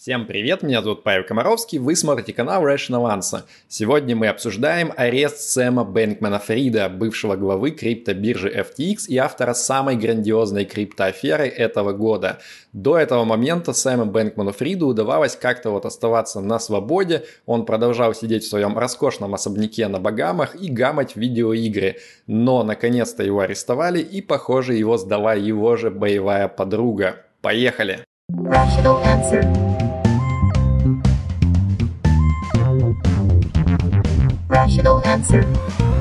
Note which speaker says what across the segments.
Speaker 1: Всем привет, меня зовут Павел Комаровский, вы смотрите канал Rational Answer. Сегодня мы обсуждаем арест Сэма Бэнкмана Фрида, бывшего главы криптобиржи FTX и автора самой грандиозной криптоаферы этого года. До этого момента Сэму Бэнкману Фриду удавалось как-то вот оставаться на свободе, он продолжал сидеть в своем роскошном особняке на Багамах и гамать видеоигры. Но наконец-то его арестовали и, похоже, его сдала его же боевая подруга. Поехали! Rational answer. Rational answer.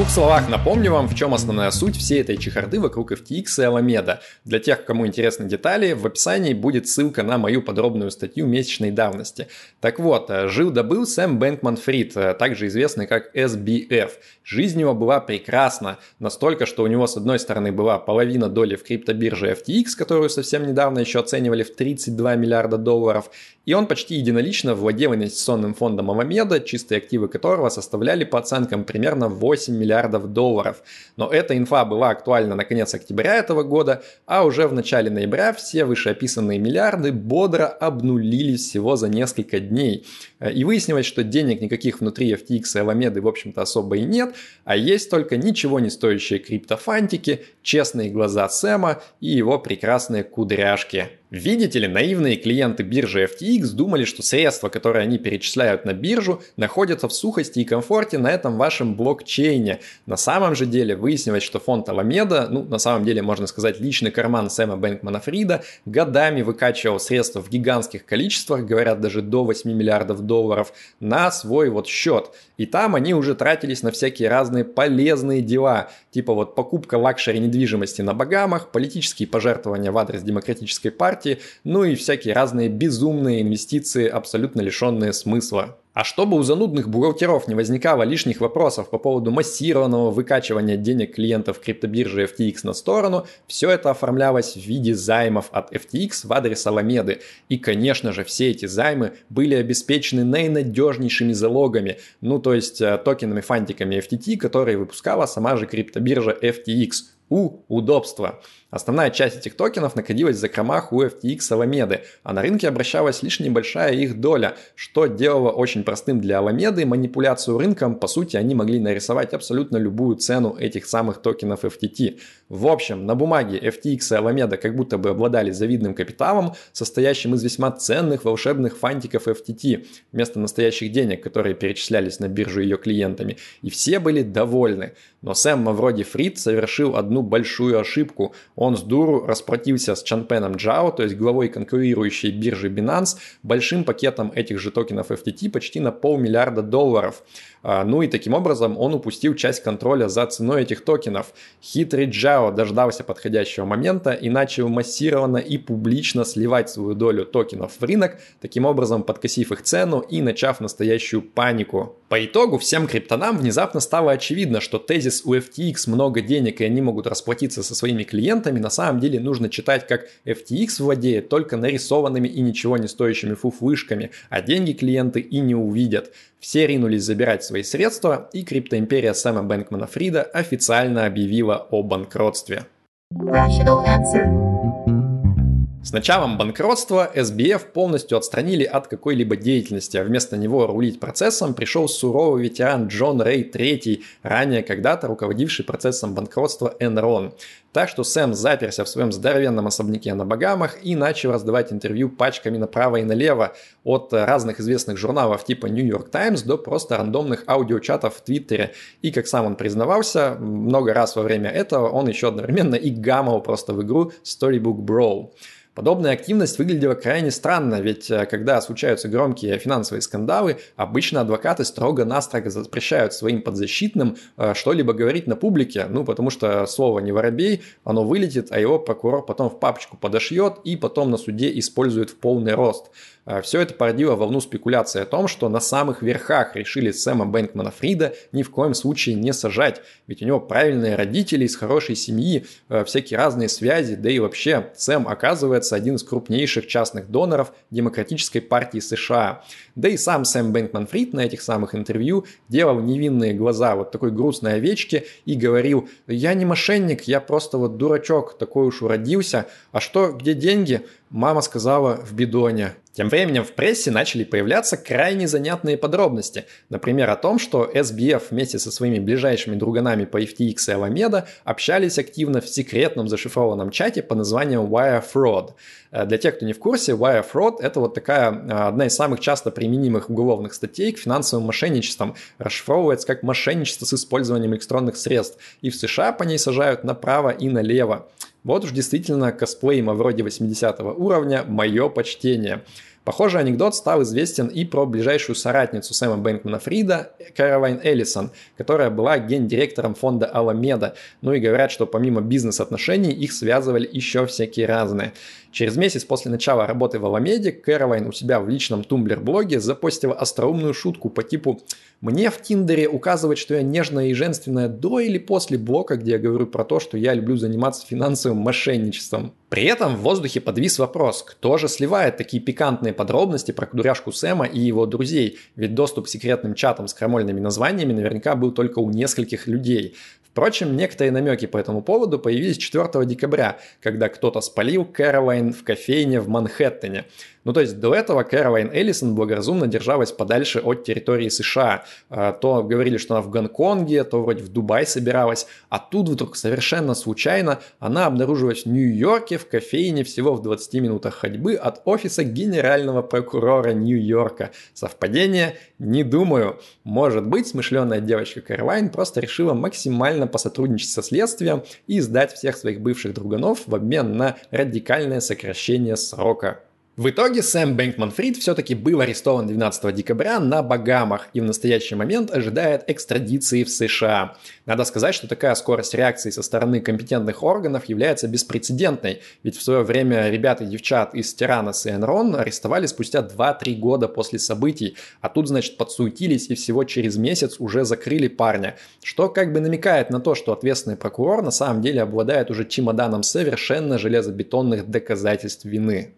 Speaker 1: Двух словах напомню вам, в чем основная суть всей этой чехарды вокруг FTX и Alameda. Для тех, кому интересны детали, в описании будет ссылка на мою подробную статью месячной давности. Так вот, э, жил-добыл Сэм Бэнкман Фрид, э, также известный как SBF. Жизнь его была прекрасна, настолько, что у него с одной стороны была половина доли в криптобирже FTX, которую совсем недавно еще оценивали в 32 миллиарда долларов, и он почти единолично владел инвестиционным фондом Alameda, чистые активы которого составляли по оценкам примерно 8 миллиардов долларов. Но эта инфа была актуальна на конец октября этого года, а уже в начале ноября все вышеописанные миллиарды бодро обнулились всего за несколько дней. И выяснилось, что денег никаких внутри FTX и Alameda в общем-то особо и нет, а есть только ничего не стоящие криптофантики, честные глаза Сэма и его прекрасные кудряшки. Видите ли, наивные клиенты биржи FTX думали, что средства, которые они перечисляют на биржу, находятся в сухости и комфорте на этом вашем блокчейне. На самом же деле выяснилось, что фонд Alameda, ну, на самом деле, можно сказать, личный карман Сэма Бэнкмана Фрида, годами выкачивал средства в гигантских количествах, говорят, даже до 8 миллиардов долларов, на свой вот счет. И там они уже тратились на всякие разные полезные дела, типа вот покупка luxury недвижимости на Багамах, политические пожертвования в адрес демократической партии, партии, ну и всякие разные безумные инвестиции, абсолютно лишенные смысла. А чтобы у занудных бухгалтеров не возникало лишних вопросов по поводу массированного выкачивания денег клиентов криптобиржи FTX на сторону, все это оформлялось в виде займов от FTX в адрес Аламеды. И, конечно же, все эти займы были обеспечены наинадежнейшими залогами, ну то есть э, токенами-фантиками FTT, которые выпускала сама же криптобиржа FTX. У удобства. Основная часть этих токенов находилась в закромах у FTX Alameda, а на рынке обращалась лишь небольшая их доля, что делало очень простым для Alameda манипуляцию рынком, по сути они могли нарисовать абсолютно любую цену этих самых токенов FTT. В общем, на бумаге FTX и Alameda как будто бы обладали завидным капиталом, состоящим из весьма ценных волшебных фантиков FTT, вместо настоящих денег, которые перечислялись на биржу ее клиентами, и все были довольны. Но Сэм Мавроди Фрид совершил одну большую ошибку – он с дуру расплатился с Чанпеном Джао, то есть главой конкурирующей биржи Binance, большим пакетом этих же токенов FTT почти на полмиллиарда долларов. А, ну и таким образом он упустил часть контроля за ценой этих токенов. Хитрый Джао дождался подходящего момента и начал массированно и публично сливать свою долю токенов в рынок, таким образом подкосив их цену и начав настоящую панику. По итогу всем криптонам внезапно стало очевидно, что тезис у FTX много денег и они могут расплатиться со своими клиентами, на самом деле нужно читать как FTX владеет только нарисованными и ничего не стоящими фуфлышками, а деньги клиенты и не увидят. Все ринулись забирать свои средства, и криптоимперия Сэма Бэнкмана Фрида официально объявила о банкротстве. Rational answer. С началом банкротства SBF полностью отстранили от какой-либо деятельности, а вместо него рулить процессом пришел суровый ветеран Джон Рэй III, ранее когда-то руководивший процессом банкротства Enron. Так что Сэм заперся в своем здоровенном особняке на Багамах и начал раздавать интервью пачками направо и налево от разных известных журналов типа New York Times до просто рандомных аудиочатов в Твиттере. И, как сам он признавался, много раз во время этого он еще одновременно и гамал просто в игру Storybook Brawl. Подобная активность выглядела крайне странно, ведь э, когда случаются громкие финансовые скандалы, обычно адвокаты строго-настрого запрещают своим подзащитным э, что-либо говорить на публике, ну потому что слово не воробей, оно вылетит, а его прокурор потом в папочку подошьет и потом на суде использует в полный рост. А, Все это породило волну спекуляции о том, что на самых верхах решили Сэма Бэнкмана Фрида ни в коем случае не сажать, ведь у него правильные родители из хорошей семьи, а, всякие разные связи, да и вообще Сэм оказывается один из крупнейших частных доноров Демократической партии США. Да и сам Сэм Бэнкман Фрид на этих самых интервью делал невинные глаза вот такой грустной овечки и говорил, я не мошенник, я просто вот дурачок, такой уж уродился, а что, где деньги? Мама сказала в бидоне. Тем временем в прессе начали появляться крайне занятные подробности. Например, о том, что SBF вместе со своими ближайшими друганами по FTX и Alameda общались активно в секретном зашифрованном чате по названию Wire Fraud. Э, для тех, кто не в курсе, Wire Fraud – это вот такая э, одна из самых часто применимых уголовных статей к финансовым мошенничествам. Расшифровывается как мошенничество с использованием электронных средств. И в США по ней сажают направо и налево. Вот уж действительно косплеем вроде 80 уровня мое почтение. Похожий анекдот стал известен и про ближайшую соратницу Сэма Бэнкмана Фрида, Каролайн Эллисон, которая была гендиректором фонда Аламеда. Ну и говорят, что помимо бизнес-отношений их связывали еще всякие разные. Через месяц после начала работы в Аламеде Кэролайн у себя в личном тумблер-блоге запостила остроумную шутку по типу «Мне в Тиндере указывать, что я нежная и женственная до или после блока, где я говорю про то, что я люблю заниматься финансовым мошенничеством». При этом в воздухе подвис вопрос, кто же сливает такие пикантные подробности про кудряшку Сэма и его друзей, ведь доступ к секретным чатам с крамольными названиями наверняка был только у нескольких людей. Впрочем, некоторые намеки по этому поводу появились 4 декабря, когда кто-то спалил Кэролайн в кофейне в Манхэттене. Ну, то есть до этого Кэролайн Эллисон благоразумно держалась подальше от территории США. А, то говорили, что она в Гонконге, то вроде в Дубай собиралась. А тут вдруг совершенно случайно она обнаружилась в Нью-Йорке в кофейне всего в 20 минутах ходьбы от офиса генерального прокурора Нью-Йорка. Совпадение? Не думаю. Может быть, смышленая девочка Кэролайн просто решила максимально посотрудничать со следствием и сдать всех своих бывших друганов в обмен на радикальное сокращение срока. В итоге Сэм Бэнкман Фрид все-таки был арестован 12 декабря на Багамах и в настоящий момент ожидает экстрадиции в США. Надо сказать, что такая скорость реакции со стороны компетентных органов является беспрецедентной, ведь в свое время ребят и девчат из Тиранос и Энрон арестовали спустя 2-3 года после событий, а тут, значит, подсуетились и всего через месяц уже закрыли парня, что как бы намекает на то, что ответственный прокурор на самом деле обладает уже чемоданом совершенно железобетонных доказательств вины.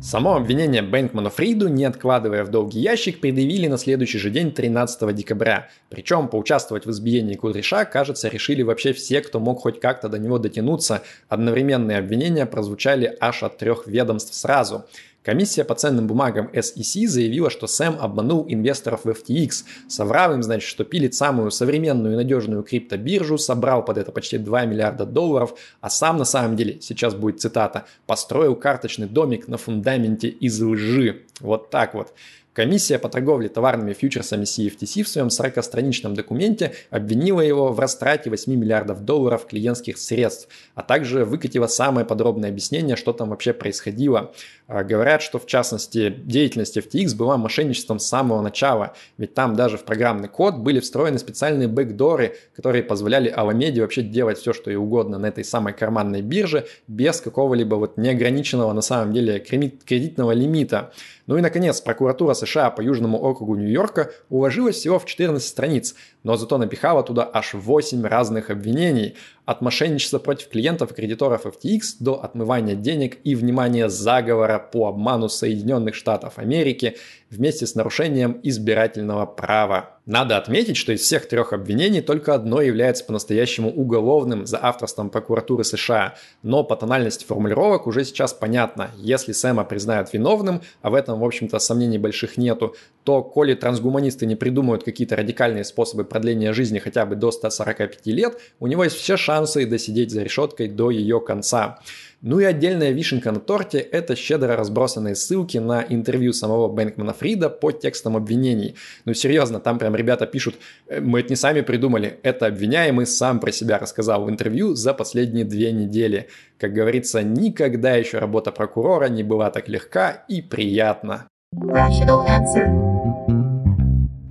Speaker 1: Само обвинение Бэнкману Фриду, не откладывая в долгий ящик, предъявили на следующий же день 13 декабря. Причем поучаствовать в избиении Кудряша, кажется, решили вообще все, кто мог хоть как-то до него дотянуться. Одновременные обвинения прозвучали аж от трех ведомств сразу. Комиссия по ценным бумагам SEC заявила, что Сэм обманул инвесторов в FTX, соврал им, значит, что пилит самую современную и надежную криптобиржу, собрал под это почти 2 миллиарда долларов, а сам на самом деле, сейчас будет цитата, построил карточный домик на фундаменте из лжи. Вот так вот. Комиссия по торговле товарными фьючерсами CFTC в своем 40-страничном документе обвинила его в растрате 8 миллиардов долларов клиентских средств, а также выкатила самое подробное объяснение, что там вообще происходило. А, говорят, что в частности деятельность FTX была мошенничеством с самого начала, ведь там даже в программный код были встроены специальные бэкдоры, которые позволяли Alameda вообще делать все, что ей угодно на этой самой карманной бирже без какого-либо вот неограниченного на самом деле кредитного лимита. Ну и, наконец, прокуратура США по Южному округу Нью-Йорка уложилась всего в 14 страниц, но зато напихала туда аж 8 разных обвинений. От мошенничества против клиентов и кредиторов FTX до отмывания денег и, внимания заговора по обману Соединенных Штатов Америки вместе с нарушением избирательного права. Надо отметить, что из всех трех обвинений только одно является по-настоящему уголовным за авторством прокуратуры США, но по тональности формулировок уже сейчас понятно. Если Сэма признают виновным, а в этом, в общем-то, сомнений больших нету, то коли трансгуманисты не придумают какие-то радикальные способы продления жизни хотя бы до 145 лет, у него есть все шансы досидеть за решеткой до ее конца. Ну и отдельная вишенка на торте – это щедро разбросанные ссылки на интервью самого Бэнкмана Фрида по текстам обвинений. Ну серьезно, там прям ребята пишут, «Э, мы это не сами придумали, это обвиняемый сам про себя рассказал в интервью за последние две недели. Как говорится, никогда еще работа прокурора не была так легка и приятна. Rational answer.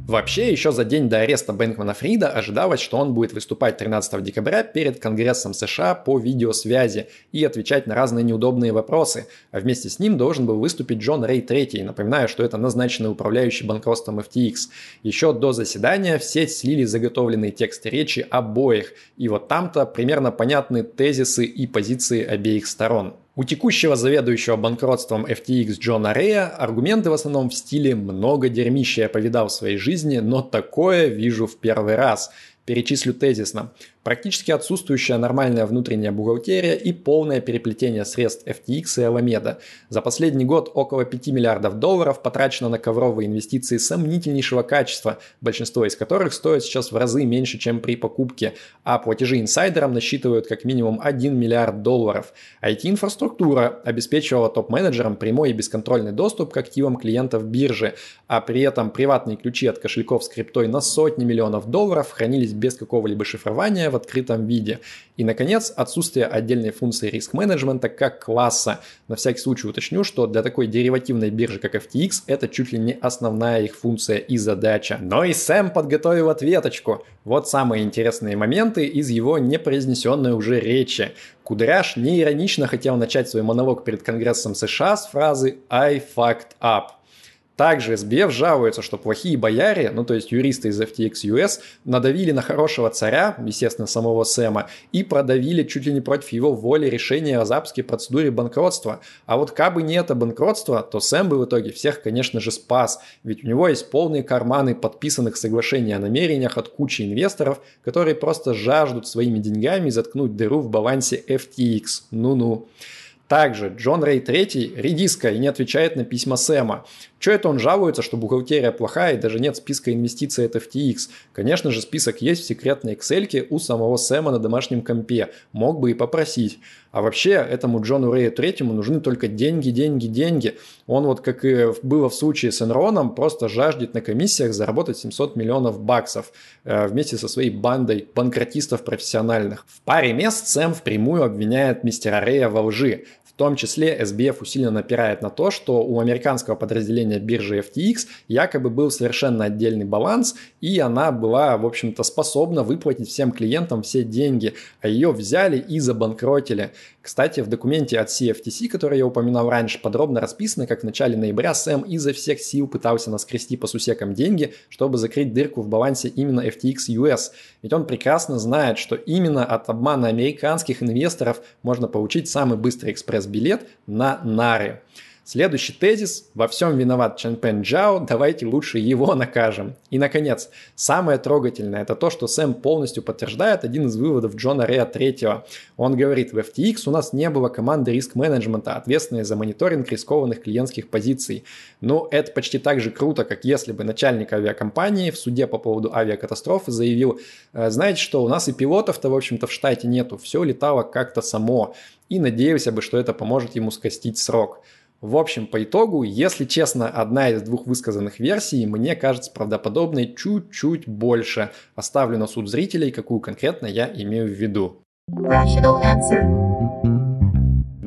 Speaker 1: Вообще, еще за день до ареста Бэнкмана Фрида ожидалось, что он будет выступать 13 декабря перед Конгрессом США по видеосвязи и отвечать на разные неудобные вопросы, а вместе с ним должен был выступить Джон Рэй III. Напоминаю, что это назначенный управляющий банкротством FTX. Еще до заседания в сеть слили заготовленные тексты речи обоих, и вот там-то примерно понятны тезисы и позиции обеих сторон. У текущего заведующего банкротством FTX Джона Рэя аргументы в основном в стиле «много дерьмища я повидал в своей жизни, но такое вижу в первый раз». Перечислю тезисно. Практически отсутствующая нормальная внутренняя бухгалтерия и полное переплетение средств FTX и Alameda. За последний год около 5 миллиардов долларов потрачено на ковровые инвестиции сомнительнейшего качества, большинство из которых стоит сейчас в разы меньше, чем при покупке, а платежи инсайдерам насчитывают как минимум 1 миллиард долларов. IT-инфраструктура обеспечивала топ-менеджерам прямой и бесконтрольный доступ к активам клиентов биржи, а при этом приватные ключи от кошельков с криптой на сотни миллионов долларов хранились без какого-либо шифрования в открытом виде. И, наконец, отсутствие отдельной функции риск-менеджмента как класса. На всякий случай уточню, что для такой деривативной биржи, как FTX, это чуть ли не основная их функция и задача. Но и Сэм подготовил ответочку. Вот самые интересные моменты из его непроизнесенной уже речи. Кудряш неиронично хотел начать свой монолог перед Конгрессом США с фразы «I fucked up». Также SBF жалуется, что плохие бояре, ну то есть юристы из FTX US, надавили на хорошего царя, естественно, самого Сэма, и продавили чуть ли не против его воли решение о запуске процедуре банкротства. А вот как бы не это банкротство, то Сэм бы в итоге всех, конечно же, спас, ведь у него есть полные карманы подписанных соглашений о намерениях от кучи инвесторов, которые просто жаждут своими деньгами заткнуть дыру в балансе FTX. Ну-ну. Также Джон Рэй III редиска и не отвечает на письма Сэма. Что это он жалуется, что бухгалтерия плохая и даже нет списка инвестиций от FTX? Конечно же, список есть в секретной Excel у самого Сэма на домашнем компе. Мог бы и попросить. А вообще, этому Джону Рэю Третьему нужны только деньги, деньги, деньги. Он вот, как и было в случае с Энроном, просто жаждет на комиссиях заработать 700 миллионов баксов э, вместе со своей бандой банкротистов профессиональных. В паре мест Сэм впрямую обвиняет мистера Рэя во лжи. Том числе SBF усиленно напирает на то, что у американского подразделения биржи FTX якобы был совершенно отдельный баланс, и она была, в общем-то, способна выплатить всем клиентам все деньги, а ее взяли и забанкротили. Кстати, в документе от CFTC, который я упоминал раньше, подробно расписано, как в начале ноября Сэм изо всех сил пытался наскрести по сусекам деньги, чтобы закрыть дырку в балансе именно FTX US. Ведь он прекрасно знает, что именно от обмана американских инвесторов можно получить самый быстрый экспресс-билет на нары. Следующий тезис «Во всем виноват Чан Пен Джао, давайте лучше его накажем». И, наконец, самое трогательное – это то, что Сэм полностью подтверждает один из выводов Джона Рея третьего. Он говорит, в FTX у нас не было команды риск-менеджмента, ответственной за мониторинг рискованных клиентских позиций. Но это почти так же круто, как если бы начальник авиакомпании в суде по поводу авиакатастрофы заявил, «Э, знаете что, у нас и пилотов-то, в общем-то, в штате нету, все летало как-то само. И надеялся бы, что это поможет ему скостить срок. В общем, по итогу, если честно, одна из двух высказанных версий мне кажется правдоподобной чуть-чуть больше. Оставлю на суд зрителей, какую конкретно я имею в виду.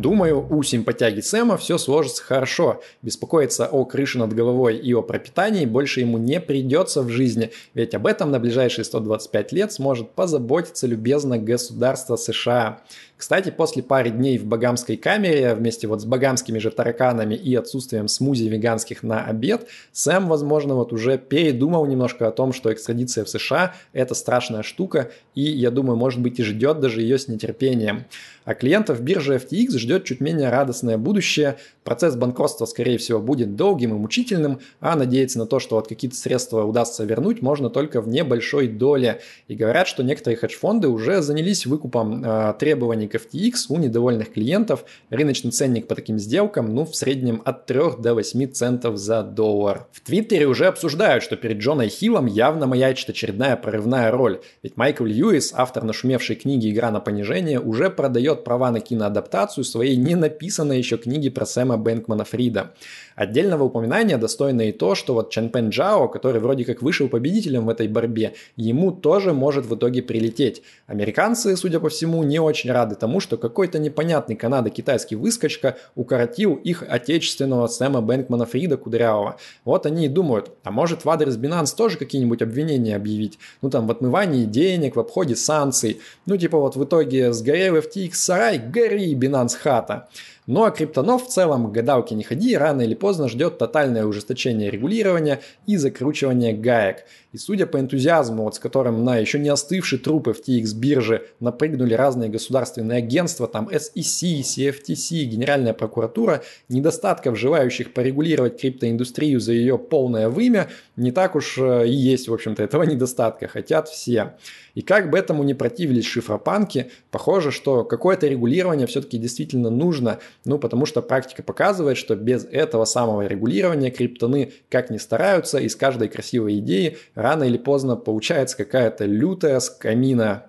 Speaker 1: Думаю, у симпатяги Сэма все сложится хорошо. Беспокоиться о крыше над головой и о пропитании больше ему не придется в жизни, ведь об этом на ближайшие 125 лет сможет позаботиться любезно государство США. Кстати, после пары дней в багамской камере вместе вот с багамскими же тараканами и отсутствием смузи веганских на обед, Сэм, возможно, вот уже передумал немножко о том, что экстрадиция в США – это страшная штука, и, я думаю, может быть и ждет даже ее с нетерпением. А клиентов биржи FTX ждет чуть менее радостное будущее. Процесс банкротства, скорее всего, будет долгим и мучительным, а надеяться на то, что вот какие-то средства удастся вернуть, можно только в небольшой доле. И говорят, что некоторые хедж-фонды уже занялись выкупом э, требований к FTX у недовольных клиентов. Рыночный ценник по таким сделкам, ну, в среднем от 3 до 8 центов за доллар. В Твиттере уже обсуждают, что перед Джоной Хиллом явно маячит очередная прорывная роль. Ведь Майкл Льюис, автор нашумевшей книги «Игра на понижение», уже продает права на киноадаптацию своей не написанной еще книги про Сэма Бэнкмана Фрида. Отдельного упоминания достойно и то, что вот Чан Пен Джао, который вроде как вышел победителем в этой борьбе, ему тоже может в итоге прилететь. Американцы, судя по всему, не очень рады тому, что какой-то непонятный канадо-китайский выскочка укоротил их отечественного Сэма Бэнкмана Фрида Кудрявого. Вот они и думают, а может в адрес Binance тоже какие-нибудь обвинения объявить? Ну там в отмывании денег, в обходе санкций. Ну типа вот в итоге сгорел FTX сарай, гори Binance хата. Ну а криптонов в целом, гадалки не ходи, рано или поздно ждет тотальное ужесточение регулирования и закручивание гаек. И судя по энтузиазму, вот с которым на еще не остывшие трупы в TX бирже напрыгнули разные государственные агентства, там SEC, CFTC, Генеральная прокуратура, недостатков желающих порегулировать криптоиндустрию за ее полное вымя не так уж э, и есть, в общем-то, этого недостатка. Хотят все. И как бы этому не противились шифропанки, похоже, что какое-то регулирование все-таки действительно нужно, ну, потому что практика показывает, что без этого самого регулирования криптоны как ни стараются, из каждой красивой идеи рано или поздно получается какая-то лютая скамина.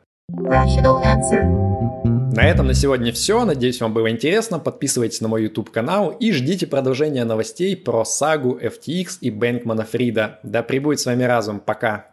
Speaker 1: На этом на сегодня все. Надеюсь, вам было интересно. Подписывайтесь на мой YouTube канал и ждите продолжения новостей про сагу FTX и Бэнкмана Фрида. Да пребудет с вами разум. Пока.